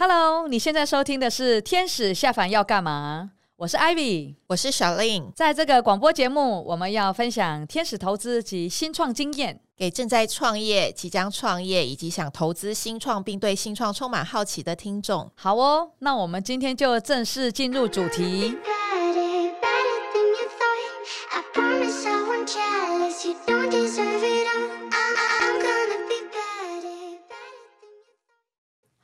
Hello，你现在收听的是《天使下凡要干嘛》？我是 Ivy，我是小令。在这个广播节目，我们要分享天使投资及新创经验，给正在创业、即将创业以及想投资新创并对新创充满好奇的听众。好哦，那我们今天就正式进入主题。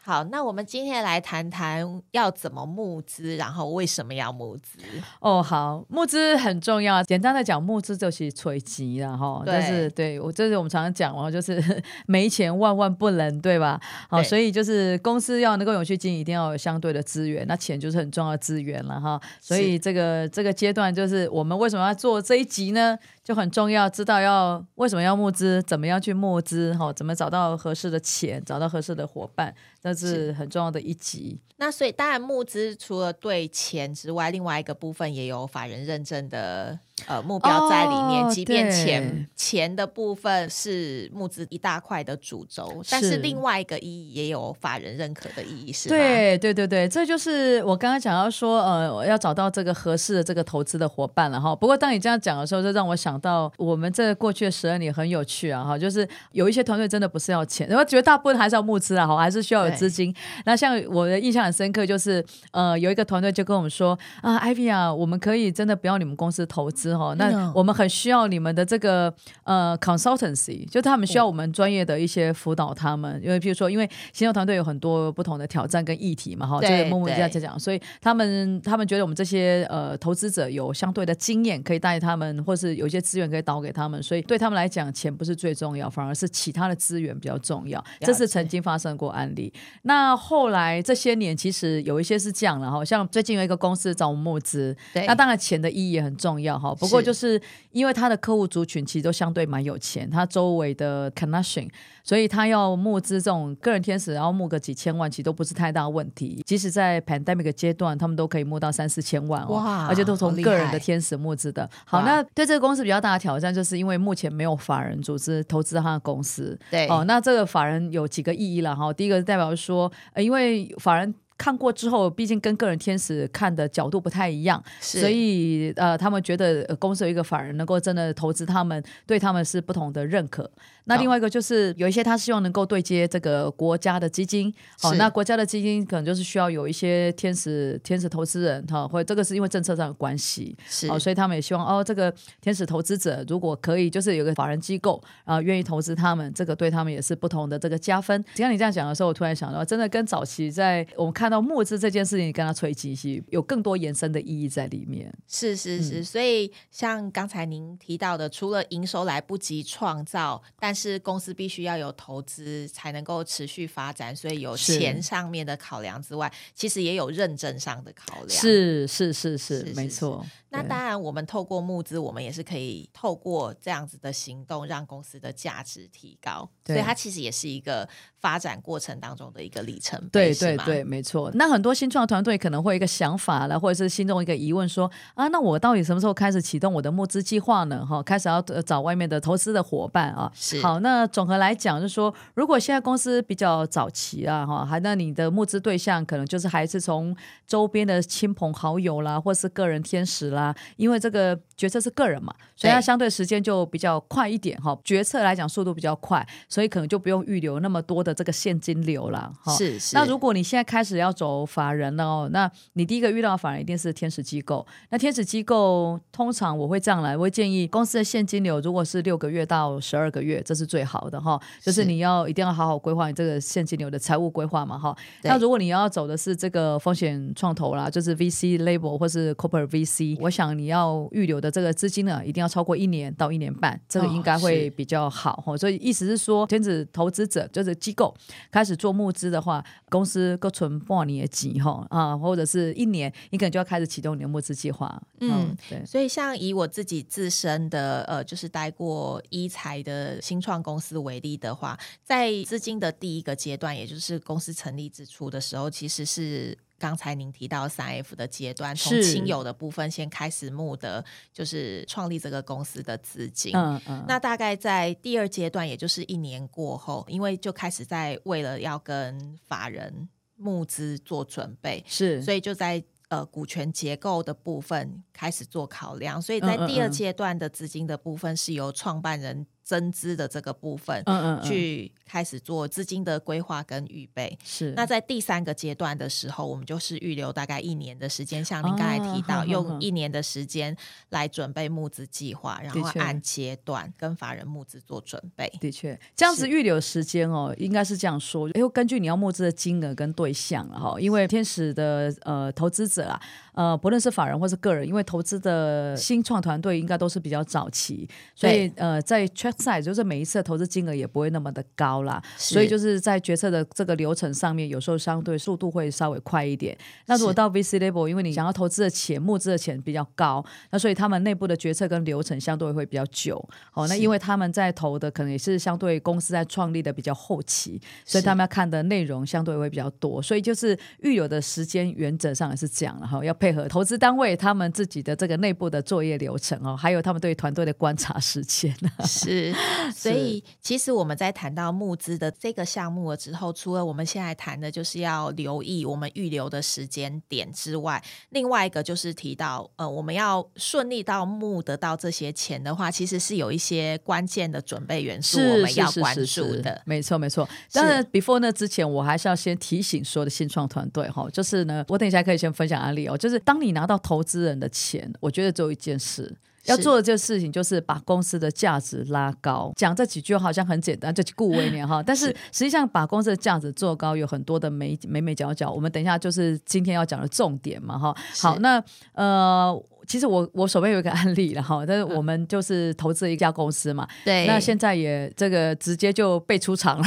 好，那我们今天来谈谈要怎么募资，然后为什么要募资？哦，好，募资很重要。简单的讲，募资就是催急了哈。对但是，对我这是我们常常讲哦，就是 没钱万万不能，对吧？好，所以就是公司要能够永续经营，一定要有相对的资源。那钱就是很重要的资源了哈。所以这个是这个阶段，就是我们为什么要做这一集呢？就很重要，知道要为什么要募资，怎么样去募资，哈，怎么找到合适的钱，找到合适的伙伴，这是很重要的一集。那所以当然募资除了对钱之外，另外一个部分也有法人认证的。呃，目标在里面，哦、即便钱钱的部分是募资一大块的主轴，但是另外一个意义也有法人认可的意义，是吧？对对对对，这就是我刚刚讲到说，呃，要找到这个合适的这个投资的伙伴了哈。不过当你这样讲的时候，就让我想到我们这过去的十二年很有趣啊哈，就是有一些团队真的不是要钱，我觉得大部分还是要募资啊哈，还是需要有资金。那像我的印象很深刻，就是呃，有一个团队就跟我们说啊艾薇啊，我们可以真的不要你们公司投资。那我们很需要你们的这个呃 consultancy，就他们需要我们专业的一些辅导他们，因为譬如说，因为新创团队有很多不同的挑战跟议题嘛，哈，就是默默这样在讲，所以他们他们觉得我们这些呃投资者有相对的经验可以带他们，或是有一些资源可以导给他们，所以对他们来讲，钱不是最重要，反而是其他的资源比较重要。这是曾经发生过案例。那后来这些年其实有一些是这样了哈，像最近有一个公司找我们募资，对那当然钱的意义也很重要哈。不过就是因为他的客户族群其实都相对蛮有钱，他周围的 connection，所以他要募资这种个人天使，然后募个几千万，其实都不是太大问题。即使在 pandemic 阶段，他们都可以募到三四千万哦，哇而且都从个人的天使募资的。好，好，那对这个公司比较大的挑战，就是因为目前没有法人组织投资他的公司。对，哦，那这个法人有几个意义了哈。第一个代表说，呃，因为法人。看过之后，毕竟跟个人天使看的角度不太一样，是所以呃，他们觉得公司有一个法人能够真的投资他们，对他们是不同的认可。那另外一个就是有一些他希望能够对接这个国家的基金，好、哦，那国家的基金可能就是需要有一些天使天使投资人哈，或者这个是因为政策上的关系，是哦，所以他们也希望哦，这个天使投资者如果可以，就是有个法人机构啊、呃，愿意投资他们，这个对他们也是不同的这个加分。只要你这样讲的时候，我突然想到，真的跟早期在我们看到募资这件事情，跟他吹气息，有更多延伸的意义在里面。是是是，嗯、所以像刚才您提到的，除了营收来不及创造，但是公司必须要有投资才能够持续发展，所以有钱上面的考量之外，其实也有认证上的考量。是是是是，是是是没错。那当然，我们透过募资，我们也是可以透过这样子的行动，让公司的价值提高。对所以它其实也是一个发展过程当中的一个里程碑。对对对，没错。那很多新创团队可能会有一个想法了，或者是心中一个疑问说，说啊，那我到底什么时候开始启动我的募资计划呢？哈，开始要找外面的投资的伙伴啊。是。好，那总和来讲，就是说，如果现在公司比较早期啊，哈，还那你的募资对象可能就是还是从周边的亲朋好友啦，或是个人天使啦。啊，因为这个决策是个人嘛，所以它相对时间就比较快一点哈。决策来讲速度比较快，所以可能就不用预留那么多的这个现金流了哈。是是。那如果你现在开始要走法人了哦，那你第一个遇到的法人一定是天使机构。那天使机构通常我会这样来，我会建议公司的现金流如果是六个月到十二个月，这是最好的哈。就是你要一定要好好规划你这个现金流的财务规划嘛哈。那如果你要走的是这个风险创投啦，就是 VC label 或是 Corporate VC，我想你要预留的这个资金呢，一定要超过一年到一年半，这个应该会比较好哈。哦、所以意思是说，天使投资者就是机构开始做募资的话，公司够存半年级哈啊，或者是一年，你可能就要开始启动你的募资计划。嗯，嗯对。所以像以我自己自身的呃，就是待过一财的新创公司为例的话，在资金的第一个阶段，也就是公司成立之初的时候，其实是。刚才您提到三 F 的阶段，从亲友的部分先开始募的，就是创立这个公司的资金。嗯嗯。那大概在第二阶段，也就是一年过后，因为就开始在为了要跟法人募资做准备，是，所以就在呃股权结构的部分开始做考量，所以在第二阶段的资金的部分是由创办人。增资的这个部分，嗯嗯，嗯，去开始做资金的规划跟预备。是，那在第三个阶段的时候，我们就是预留大概一年的时间，像您刚才提到，哦、用一年的时间来准备募资计划，然后按阶段跟法人募资做准备。的确，这样子预留时间哦，应该是这样说，因为根据你要募资的金额跟对象哈，因为天使的呃投资者啊，呃不论是法人或是个人，因为投资的新创团队应该都是比较早期，所以呃在赛就是每一次的投资金额也不会那么的高啦，所以就是在决策的这个流程上面，有时候相对速度会稍微快一点。那如果到 VC level，因为你想要投资的钱、募资的钱比较高，那所以他们内部的决策跟流程相对会比较久。哦，那因为他们在投的可能也是相对公司在创立的比较后期，所以他们要看的内容相对会比较多。所以就是预有的时间原则上也是这样了哈，要配合投资单位他们自己的这个内部的作业流程哦，还有他们对团队的观察时间。是。所以，其实我们在谈到募资的这个项目了之后，除了我们现在谈的就是要留意我们预留的时间点之外，另外一个就是提到，呃，我们要顺利到募得到这些钱的话，其实是有一些关键的准备元素我们要关注的。没错，没错。当然，before 那之前，我还是要先提醒所有的新创团队哈，就是呢，我等一下可以先分享案例哦，就是当你拿到投资人的钱，我觉得只有一件事。要做的这个事情就是把公司的价值拉高。讲这几句好像很简单，就顾为念哈。但是实际上把公司的价值做高，有很多的美美美角角。我们等一下就是今天要讲的重点嘛哈。好，那呃，其实我我手边有一个案例了哈，但是我们就是投资一家公司嘛。对。那现在也这个直接就被出场了。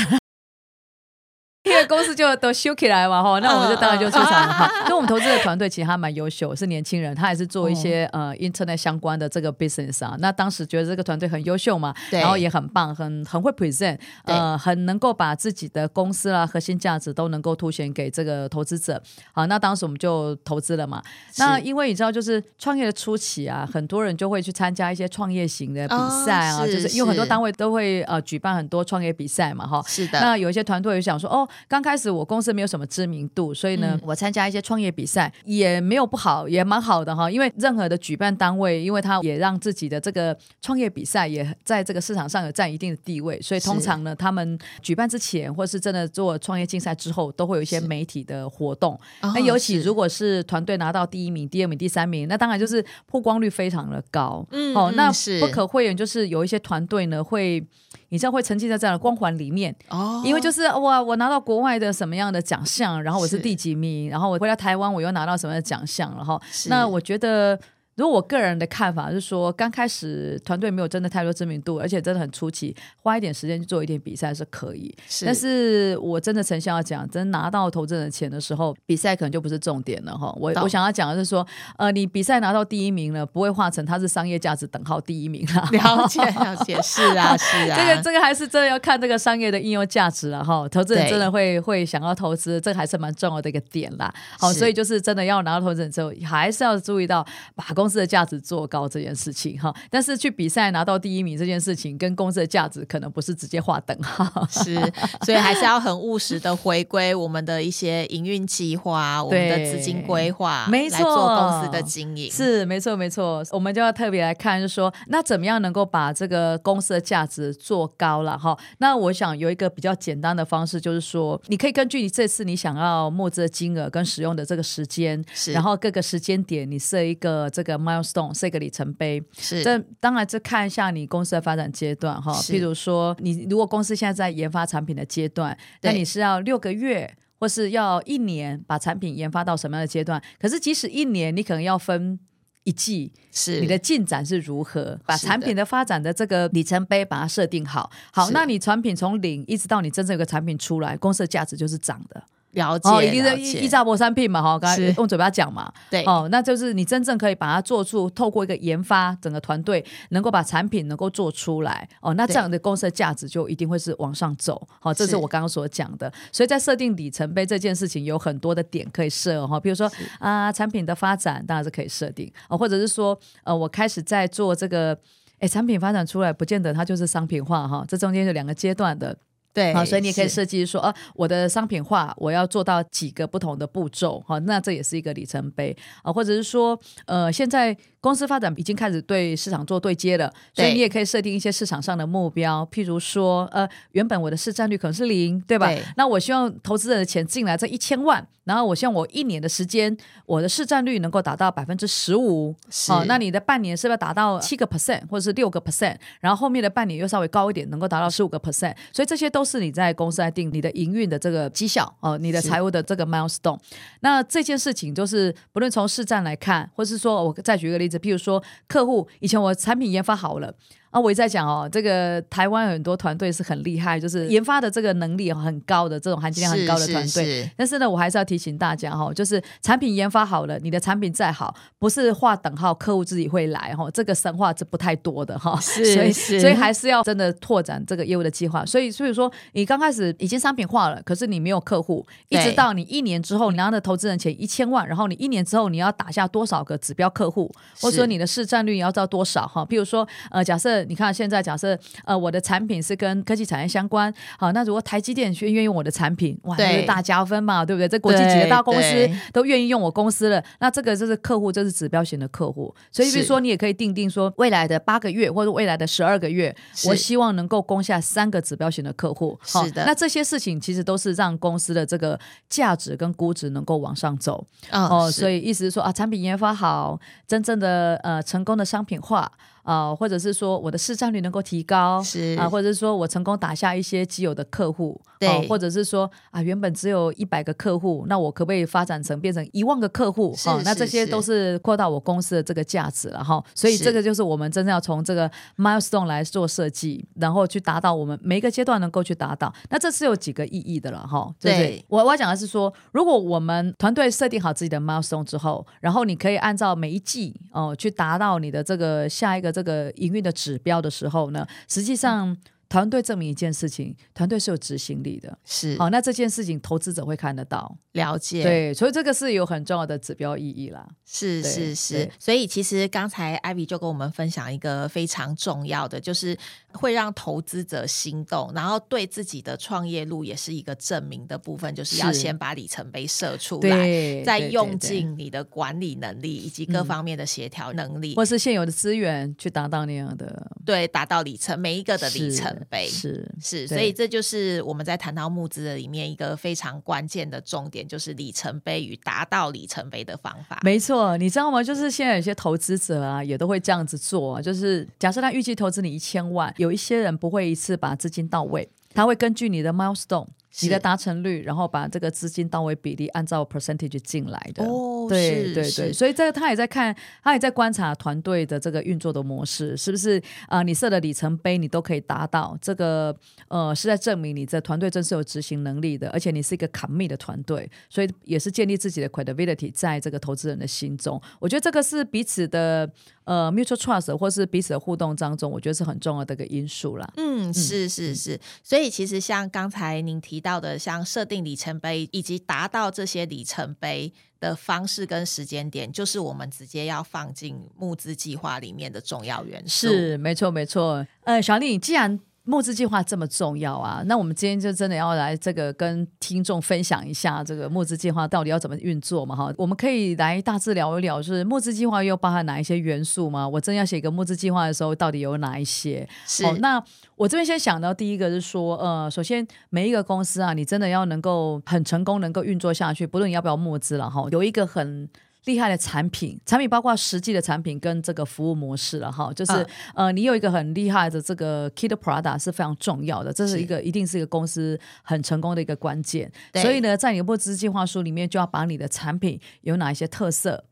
因为公司就都修起来嘛，哈，那我们就当然就出场了哈。因为我们投资的团队其实还蛮优秀，是年轻人，他也是做一些、哦、呃 Internet 相关的这个 business 啊。那当时觉得这个团队很优秀嘛，然后也很棒，很很会 present，呃，很能够把自己的公司啦核心价值都能够凸显给这个投资者。好，那当时我们就投资了嘛。那因为你知道，就是创业的初期啊，很多人就会去参加一些创业型的比赛啊，就是因为很多单位都会呃举办很多创业比赛嘛，哈。是的。那有一些团队也想说，哦。刚开始我公司没有什么知名度，所以呢，嗯、我参加一些创业比赛也没有不好，也蛮好的哈。因为任何的举办单位，因为他也让自己的这个创业比赛也在这个市场上有占一定的地位，所以通常呢，他们举办之前或是真的做创业竞赛之后，都会有一些媒体的活动。那尤其如果是团队拿到第一名、第二名、第三名，那当然就是曝光率非常的高。嗯，哦，那不可讳言就是有一些团队呢会。你这样会沉浸在这样的光环里面。哦，因为就是哇，我拿到国外的什么样的奖项，然后我是第几名，然后我回到台湾，我又拿到什么样的奖项，然后那我觉得。如果我个人的看法是说，刚开始团队没有真的太多知名度，而且真的很初期，花一点时间去做一点比赛是可以。是，但是我真的诚心要讲，真拿到投资人的钱的时候，比赛可能就不是重点了哈。我我想要讲的是说，呃，你比赛拿到第一名了，不会化成它是商业价值等号第一名了。了解，了解，是啊，是啊。这个这个还是真的要看这个商业的应用价值了哈。投资人真的会会想要投资，这个还是蛮重要的一个点啦。好，所以就是真的要拿到投资人之后，还是要注意到把公公司的价值做高这件事情哈，但是去比赛拿到第一名这件事情，跟公司的价值可能不是直接划等号，是，所以还是要很务实的回归我们的一些营运计划，我们的资金规划，没错，来做公司的经营，是没错没错，我们就要特别来看，就是说那怎么样能够把这个公司的价值做高了哈？那我想有一个比较简单的方式，就是说你可以根据你这次你想要募资的金额跟使用的这个时间，是，然后各个时间点你设一个这个 milestone。这个里程碑是，这当然这看一下你公司的发展阶段哈。譬如说，你如果公司现在在研发产品的阶段，那你是要六个月，或是要一年把产品研发到什么样的阶段？可是即使一年，你可能要分一季，是你的进展是如何？把产品的发展的这个里程碑把它设定好。好，那你产品从零一直到你真正有个产品出来，公司的价值就是涨的。了解，哦，一个一一炸博三品嘛，哈，刚才用嘴巴讲嘛，对，哦，那就是你真正可以把它做出，透过一个研发，整个团队能够把产品能够做出来，哦，那这样的公司的价值就一定会是往上走，好，这是我刚刚所讲的。所以在设定里程碑这件事情，有很多的点可以设哈，比如说啊，产品的发展当然是可以设定，哦，或者是说，呃，我开始在做这个，哎，产品发展出来，不见得它就是商品化哈，这中间有两个阶段的。对，好，所以你也可以设计说，呃、啊，我的商品化我要做到几个不同的步骤，好，那这也是一个里程碑。啊，或者是说，呃，现在公司发展已经开始对市场做对接了，所以你也可以设定一些市场上的目标，譬如说，呃，原本我的市占率可能是零，对吧？对，那我希望投资人的钱进来这一千万，然后我希望我一年的时间，我的市占率能够达到百分之十五，好，那你的半年是不是要达到七个 percent 或者是六个 percent，然后后面的半年又稍微高一点，能够达到十五个 percent，所以这些都是你在公司来定你的营运的这个绩效哦，你的财务的这个 milestone。那这件事情就是不论从市占来看，或是说我再举一个例子，比如说客户以前我产品研发好了。啊，我也在讲哦，这个台湾有很多团队是很厉害，就是研发的这个能力很高的这种含金量很高的团队。是是是，但是呢，我还是要提醒大家哈，就是产品研发好了，你的产品再好，不是划等号，客户自己会来哈，这个神话是不太多的哈。是是，所以所以还是要真的拓展这个业务的计划。所以所以说，你刚开始已经商品化了，可是你没有客户，一直到你一年之后，你拿的投资人钱一千万，然后你一年之后你要打下多少个指标客户，或者说你的市占率你要知道多少哈？譬如说，呃，假设你看现在假设呃，我的产品是跟科技产业相关，好，那如果台积电愿意用我的产品，哇，这是大加分嘛，对不对？这国际几个大公司都愿意用我公司了，那这个就是客户，这是指标型的客户。所以比如说，你也可以定定说，未来的八个月或者未来的十二个月，我希望能够攻下三个指标型的客户。是的，那这些事情其实都是让公司的这个价值跟估值能够往上走。哦，所以意思是说啊，产品研发好，真正的呃成功的商品化。啊、呃，或者是说我的市占率能够提高，是啊，或者是说我成功打下一些既有的客户，对、呃，或者是说啊，原本只有一百个客户，那我可不可以发展成变成一万个客户？哈、呃，那这些都是扩大我公司的这个价值了哈。所以这个就是我们真正要从这个 milestone 来做设计，然后去达到我们每一个阶段能够去达到。那这是有几个意义的了哈。对，我我要讲的是说，如果我们团队设定好自己的 milestone 之后，然后你可以按照每一季哦、呃、去达到你的这个下一个。这个营运的指标的时候呢，实际上团队证明一件事情，团队是有执行力的，是。好，那这件事情投资者会看得到，了解，对，所以这个是有很重要的指标意义啦。是是是，所以其实刚才艾比就跟我们分享一个非常重要的，就是会让投资者心动，然后对自己的创业路也是一个证明的部分，就是要先把里程碑设出来，再用尽你的管理能力以及各方面的协调能力，或是现有的资源去达到那样的，对，达到里程每一个的里程碑，是是，所以这就是我们在谈到募资的里面一个非常关键的重点，就是里程碑与达到里程碑的方法，没错。你知道吗？就是现在有些投资者啊，也都会这样子做啊。就是假设他预计投资你一千万，有一些人不会一次把资金到位，他会根据你的 milestone。你的达成率，然后把这个资金到位比例按照 percentage 进来的，哦，对对对，所以这个他也在看，他也在观察团队的这个运作的模式，是不是啊、呃？你设的里程碑你都可以达到，这个呃是在证明你的团队真是有执行能力的，而且你是一个 commit 的团队，所以也是建立自己的 credibility 在这个投资人的心中。我觉得这个是彼此的呃 mutual trust 或是彼此的互动当中，我觉得是很重要的一个因素啦。嗯，是是是，所以其实像刚才您提到。到的像设定里程碑以及达到这些里程碑的方式跟时间点，就是我们直接要放进募资计划里面的重要元素。是，没错，没错。呃，小丽，既然募资计划这么重要啊，那我们今天就真的要来这个跟听众分享一下这个募资计划到底要怎么运作嘛？哈，我们可以来大致聊一聊，就是募资计划又包含哪一些元素吗？我真要写一个募资计划的时候，到底有哪一些？是，哦，那我这边先想到第一个是说，呃，首先每一个公司啊，你真的要能够很成功，能够运作下去，不论你要不要募资了哈，有一个很。厉害的产品，产品包括实际的产品跟这个服务模式了哈，就是、嗯、呃，你有一个很厉害的这个 Kid product 是非常重要的，这是一个一定是一个公司很成功的一个关键。所以呢，在你的募资计划书里面，就要把你的产品有哪一些特色，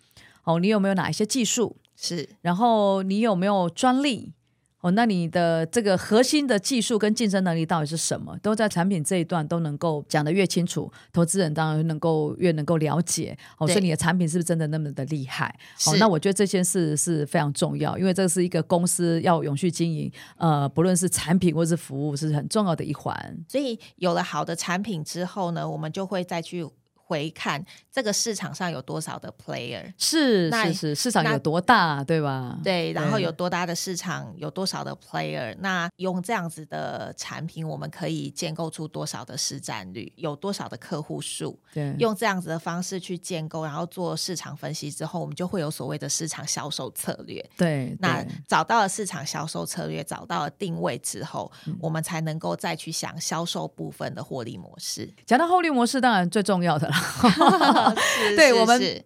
哦，你有没有哪一些技术是，然后你有没有专利。哦，那你的这个核心的技术跟竞争能力到底是什么？都在产品这一段都能够讲得越清楚，投资人当然能够越能够了解。哦，所以你的产品是不是真的那么的厉害？哦，那我觉得这件事是非常重要，因为这是一个公司要永续经营，呃，不论是产品或是服务，是很重要的一环。所以有了好的产品之后呢，我们就会再去。回看这个市场上有多少的 player，是是是，市场有多大，对吧？对，然后有多大的市场，有多少的 player，那用这样子的产品，我们可以建构出多少的市占率，有多少的客户数？对，用这样子的方式去建构，然后做市场分析之后，我们就会有所谓的市场销售策略。对，对那找到了市场销售策略，找到了定位之后，嗯、我们才能够再去想销售部分的获利模式。讲到获利模式，当然最重要的了。是对，是我们。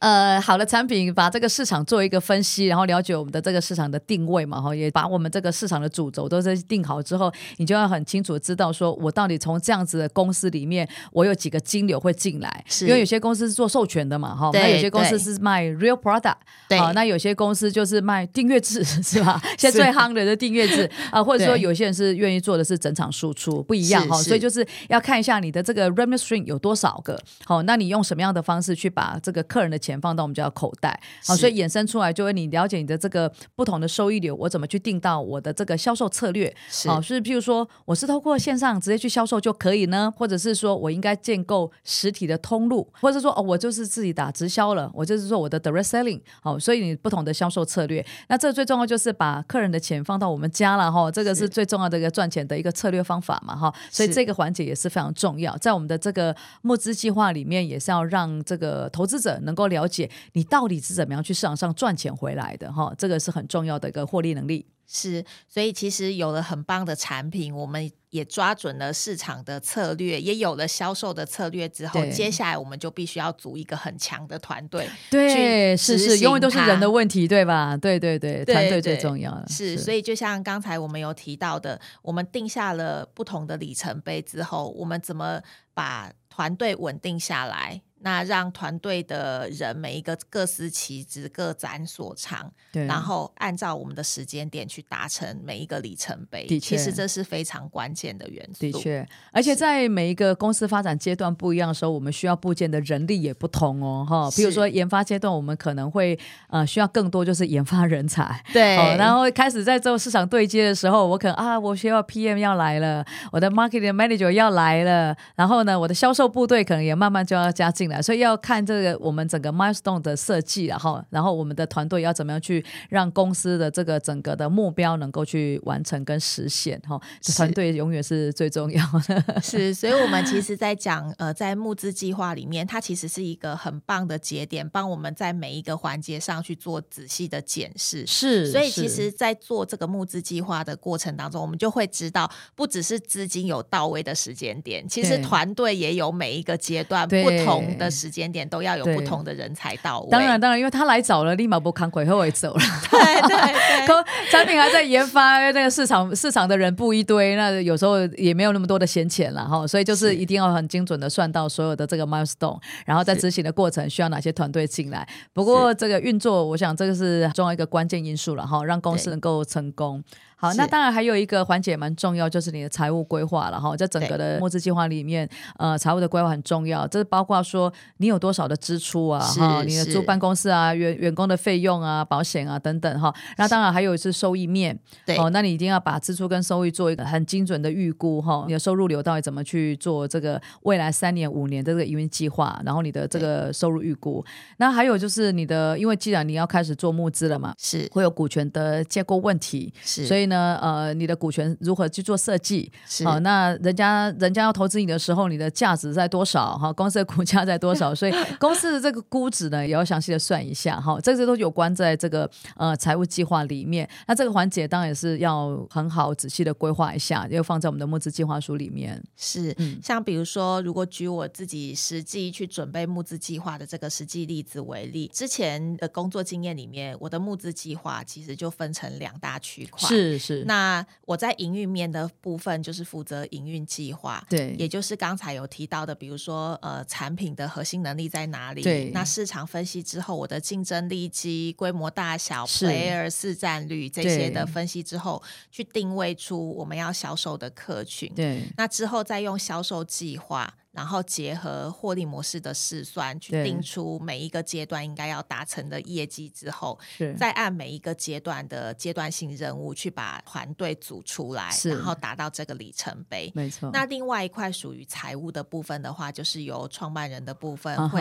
呃，好的产品，把这个市场做一个分析，然后了解我们的这个市场的定位嘛，哈，也把我们这个市场的主轴都是定好之后，你就要很清楚知道说，我到底从这样子的公司里面，我有几个金流会进来，是因为有些公司是做授权的嘛，哈，那有些公司是卖 real product，对，那有些公司就是卖订阅制，是吧？现在最夯的是订阅制 啊，或者说有些人是愿意做的是整场输出，不一样哈，所以就是要看一下你的这个 revenue stream 有多少个，好，那你用什么样的方式去把这个客人的钱放到我们家口袋，好，所以衍生出来就会你了解你的这个不同的收益流，我怎么去定到我的这个销售策略？好，是譬如说我是透过线上直接去销售就可以呢，或者是说我应该建构实体的通路，或者说哦，我就是自己打直销了，我就是说我的 direct selling。好，所以你不同的销售策略，那这最重要就是把客人的钱放到我们家了哈，这个是最重要的一个赚钱的一个策略方法嘛哈，所以这个环节也是非常重要，在我们的这个募资计划里面也是要让这个投资者能够了解。你到底是怎么样去市场上赚钱回来的？哈，这个是很重要的一个获利能力。是，所以其实有了很棒的产品，我们也抓准了市场的策略，也有了销售的策略之后，接下来我们就必须要组一个很强的团队。对，是是，永远都是人的问题，对吧？对对对，团队最重要了。是，所以就像刚才我们有提到的，我们定下了不同的里程碑之后，我们怎么把团队稳定下来？那让团队的人每一个各司其职，各展所长，对，然后按照我们的时间点去达成每一个里程碑。的确，其实这是非常关键的元素。的确，而且在每一个公司发展阶段不一样的时候，我们需要部件的人力也不同哦，哈。比如说研发阶段，我们可能会呃需要更多就是研发人才，对。然后开始在做市场对接的时候，我可能啊，我需要 PM 要来了，我的 marketing manager 要来了，然后呢，我的销售部队可能也慢慢就要加进。所以要看这个我们整个 milestone 的设计，然后然后我们的团队要怎么样去让公司的这个整个的目标能够去完成跟实现哈，团队永远是最重要的。是，所以我们其实，在讲呃，在募资计划里面，它其实是一个很棒的节点，帮我们在每一个环节上去做仔细的检视。是，所以其实，在做这个募资计划的过程当中，我们就会知道，不只是资金有到位的时间点，其实团队也有每一个阶段不同的时间点都要有不同的人才到位。当然，当然，因为他来早了，立马不扛鬼后也走了。对 对 对，产品还在研发，那个市场市场的人布一堆，那有时候也没有那么多的闲钱了哈。所以就是一定要很精准的算到所有的这个 milestone，然后在执行的过程需要哪些团队进来。不过这个运作，我想这个是重要一个关键因素了哈，让公司能够成功。好，那当然还有一个环节蛮重要，就是你的财务规划了哈。在整个的募资计划里面，呃，财务的规划很重要，这是包括说你有多少的支出啊，哈，你的租办公室啊、员员工的费用啊、保险啊等等哈。那当然还有是收益面，对，哦，那你一定要把支出跟收益做一个很精准的预估哈。你的收入流到底怎么去做这个未来三年、五年的这个营运计划，然后你的这个收入预估。那还有就是你的，因为既然你要开始做募资了嘛，是会有股权的结构问题，是，所以。呢，呃，你的股权如何去做设计？好、哦，那人家人家要投资你的时候，你的价值在多少？哈、哦，公司的股价在多少？所以公司的这个估值呢，也要详细的算一下。哈、哦，这些都有关在这个呃财务计划里面。那这个环节当然也是要很好仔细的规划一下，要放在我们的募资计划书里面。是，嗯、像比如说，如果举我自己实际去准备募资计划的这个实际例子为例，之前的工作经验里面，我的募资计划其实就分成两大区块。是。是，那我在营运面的部分就是负责营运计划，对，也就是刚才有提到的，比如说呃，产品的核心能力在哪里？对，那市场分析之后，我的竞争力及规模大小、player 市占率这些的分析之后，去定位出我们要销售的客群。对，那之后再用销售计划。然后结合获利模式的试算，去定出每一个阶段应该要达成的业绩之后，再按每一个阶段的阶段性任务去把团队组出来，然后达到这个里程碑。没错。那另外一块属于财务的部分的话，就是由创办人的部分会。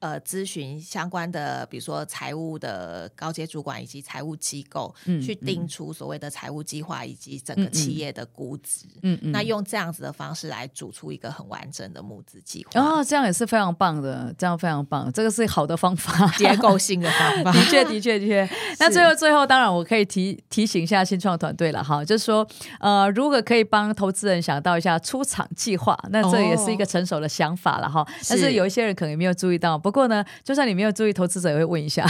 呃，咨询相关的，比如说财务的高阶主管以及财务机构，嗯、去定出所谓的财务计划以及整个企业的估值。嗯嗯。那用这样子的方式来组出一个很完整的募资计划。哦，这样也是非常棒的，这样非常棒，这个是好的方法，结构性的方法。的确，的确，的确。那最后，最后，当然我可以提提醒一下新创团队了哈，就是说，呃，如果可以帮投资人想到一下出场计划，那这也是一个成熟的想法了哈。哦、但是有一些人可能没有注意到。不过呢，就算你没有注意，投资者也会问一下，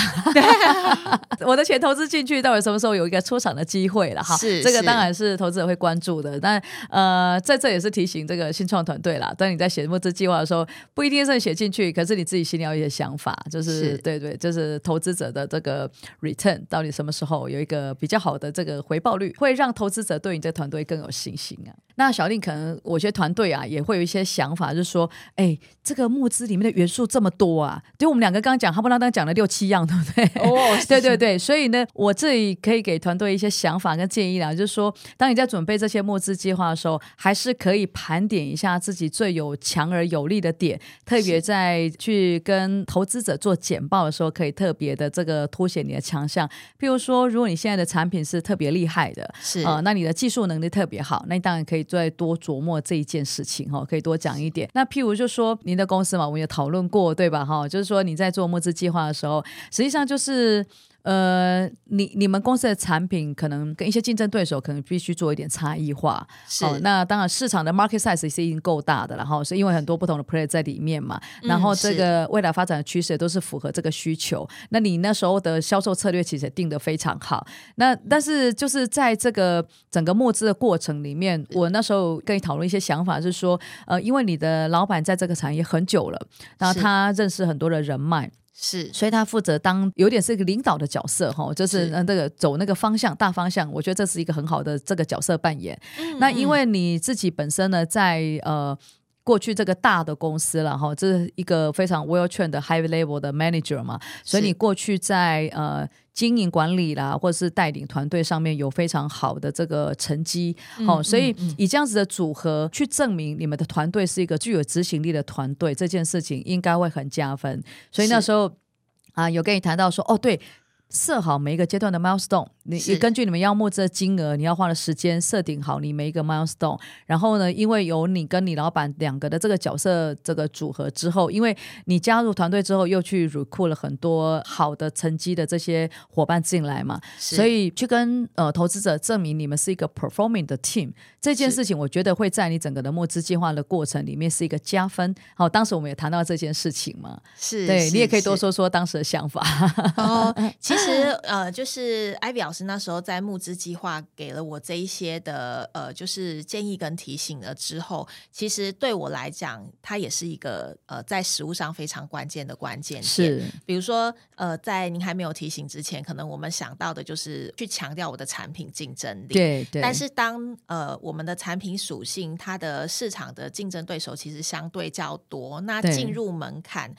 我的钱投资进去，到底什么时候有一个出场的机会了哈？是，这个当然是投资者会关注的。但呃，在这也是提醒这个新创团队啦，当你在写募资计划的时候，不一定是写进去，可是你自己心里要有一些想法，就是，是对对，就是投资者的这个 return 到底什么时候有一个比较好的这个回报率，会让投资者对你这团队更有信心啊。那小令可能我觉得团队啊也会有一些想法，就是说，哎，这个募资里面的元素这么多啊，对我们两个刚刚讲，哈不拉当讲了六七样，对不对？哦，对对对，所以呢，我这里可以给团队一些想法跟建议啦，就是说，当你在准备这些募资计划的时候，还是可以盘点一下自己最有强而有力的点，特别在去跟投资者做简报的时候，可以特别的这个凸显你的强项。譬如说，如果你现在的产品是特别厉害的，是啊、呃，那你的技术能力特别好，那你当然可以。再多琢磨这一件事情哈，可以多讲一点。那譬如就说您的公司嘛，我们也讨论过，对吧？哈，就是说你在做募资计划的时候，实际上就是。呃，你你们公司的产品可能跟一些竞争对手可能必须做一点差异化。是，哦，那当然市场的 market size 是已经够大的了，然后是因为很多不同的 player 在里面嘛。然后这个未来发展的趋势都是符合这个需求。那你那时候的销售策略其实定得非常好。那但是就是在这个整个募资的过程里面，我那时候跟你讨论一些想法，是说，呃，因为你的老板在这个产业很久了，然后他认识很多的人脉。是，所以他负责当有点是一个领导的角色哈，就是那个走那个方向大方向，我觉得这是一个很好的这个角色扮演。嗯、那因为你自己本身呢，在呃。过去这个大的公司了哈，这是一个非常 well trained 的 high level 的 manager 嘛，所以你过去在呃经营管理啦，或者是带领团队上面有非常好的这个成绩，好、嗯，所以以这样子的组合去证明你们的团队是一个具有执行力的团队，这件事情应该会很加分。所以那时候啊，有跟你谈到说，哦，对。设好每一个阶段的 milestone，你也根据你们要募资的金额，你要花的时间设定好你每一个 milestone。然后呢，因为有你跟你老板两个的这个角色这个组合之后，因为你加入团队之后又去 recruit 了很多好的成绩的这些伙伴进来嘛，所以去跟呃投资者证明你们是一个 performing 的 team 这件事情，我觉得会在你整个的募资计划的过程里面是一个加分。好，当时我们也谈到这件事情嘛，是对你也可以多说说当时的想法。哦，其实。其实呃，就是 Ivy 老师那时候在募资计划给了我这一些的呃，就是建议跟提醒了之后，其实对我来讲，它也是一个呃，在实务上非常关键的关键点。是，比如说呃，在您还没有提醒之前，可能我们想到的就是去强调我的产品竞争力。对对。但是当呃，我们的产品属性，它的市场的竞争对手其实相对较多，那进入门槛。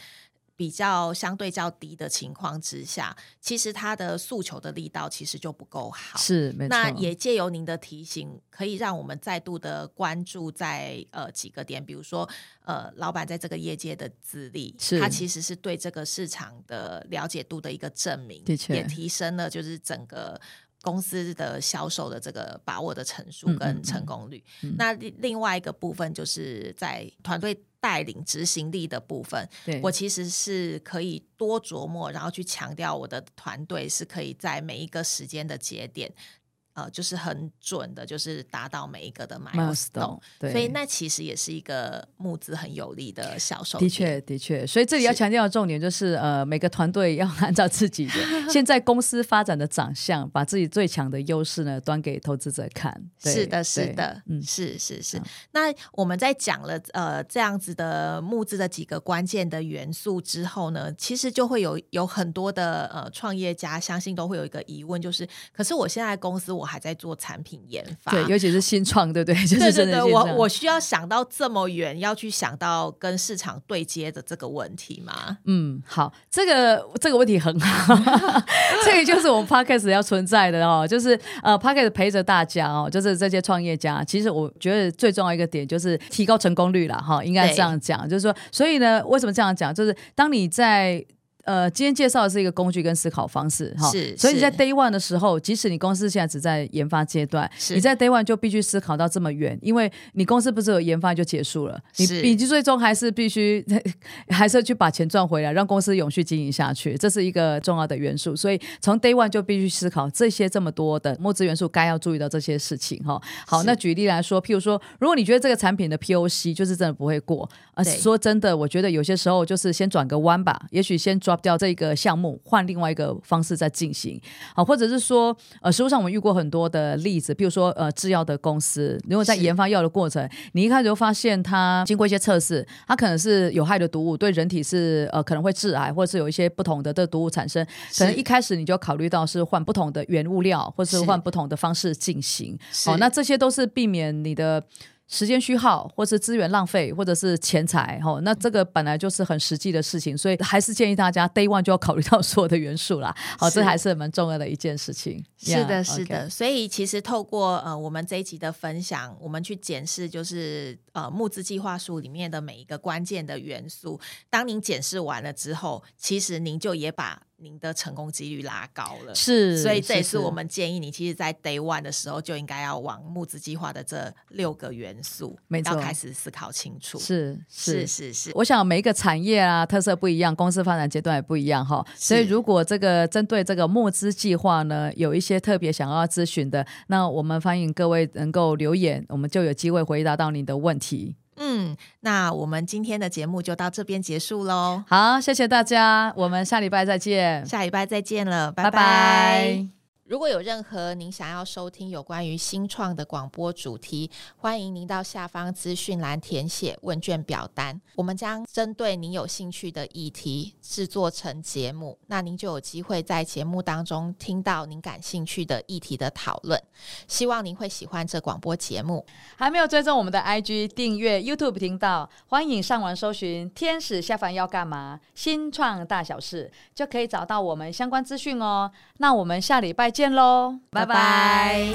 比较相对较低的情况之下，其实他的诉求的力道其实就不够好。是，没错。那也借由您的提醒，可以让我们再度的关注在呃几个点，比如说呃，老板在这个业界的资历，是他其实是对这个市场的了解度的一个证明，的确也提升了就是整个公司的销售的这个把握的成数跟成功率。嗯嗯嗯。那另外一个部分就是在团队。带领执行力的部分，对我其实是可以多琢磨，然后去强调我的团队是可以在每一个时间的节点。呃，就是很准的，就是达到每一个的 milestone，所以那其实也是一个募资很有利的销售。的确，的确，所以这里要强调的重点就是，是呃，每个团队要按照自己的 现在公司发展的长相，把自己最强的优势呢端给投资者看。是的，是的，嗯，是是是。那我们在讲了呃这样子的募资的几个关键的元素之后呢，其实就会有有很多的呃创业家相信都会有一个疑问，就是，可是我现在公司我还在做产品研发，对，尤其是新创，对不对？就是对对对，我我需要想到这么远，要去想到跟市场对接的这个问题吗？嗯，好，这个这个问题很好，这个就是我们 Podcast 要存在的哦，就是呃 Podcast 陪着大家哦，就是这些创业家，其实我觉得最重要一个点就是提高成功率了哈，应该这样讲，就是说，所以呢，为什么这样讲？就是当你在呃，今天介绍的是一个工具跟思考方式哈，是，所以你在 Day One 的时候，即使你公司现在只在研发阶段，你在 Day One 就必须思考到这么远，因为你公司不是有研发就结束了，你你最终还是必须 还是要去把钱赚回来，让公司永续经营下去，这是一个重要的元素。所以从 Day One 就必须思考这些这么多的募资元素，该要注意到这些事情哈。好，那举例来说，譬如说，如果你觉得这个产品的 POC 就是真的不会过，呃，说真的，我觉得有些时候就是先转个弯吧，也许先掉这个项目，换另外一个方式再进行，好，或者是说，呃，实务上我们遇过很多的例子，比如说，呃，制药的公司，如果在研发药的过程，你一开始就发现它经过一些测试，它可能是有害的毒物，对人体是呃可能会致癌，或者是有一些不同的这毒物产生，可能一开始你就考虑到是换不同的原物料，或是换不同的方式进行，好，那这些都是避免你的。时间虚耗，或是资源浪费，或者是钱财，哈，那这个本来就是很实际的事情，所以还是建议大家 Day One 就要考虑到所有的元素啦，好，这还是蛮重要的一件事情。是的，是的，所以其实透过呃我们这一集的分享，我们去检视就是呃募资计划书里面的每一个关键的元素，当您检视完了之后，其实您就也把。您的成功几率拉高了，是，所以这也是我们建议你，其实，在 Day One 的时候就应该要往募资计划的这六个元素，没错，要开始思考清楚。是是是是，我想每一个产业啊，特色不一样，公司发展阶段也不一样哈。所以如果这个针对这个募资计划呢，有一些特别想要咨询的，那我们欢迎各位能够留言，我们就有机会回答到你的问题。嗯，那我们今天的节目就到这边结束喽。好，谢谢大家，我们下礼拜再见。下礼拜再见了，拜拜。拜拜。如果有任何您想要收听有关于新创的广播主题，欢迎您到下方资讯栏填写问卷表单，我们将针对您有兴趣的议题制作成节目，那您就有机会在节目当中听到您感兴趣的议题的讨论。希望您会喜欢这广播节目。还没有追踪我们的 IG 订阅 YouTube 频道，欢迎上网搜寻“天使下凡要干嘛”新创大小事，就可以找到我们相关资讯哦。那我们下礼拜见。见喽，拜拜。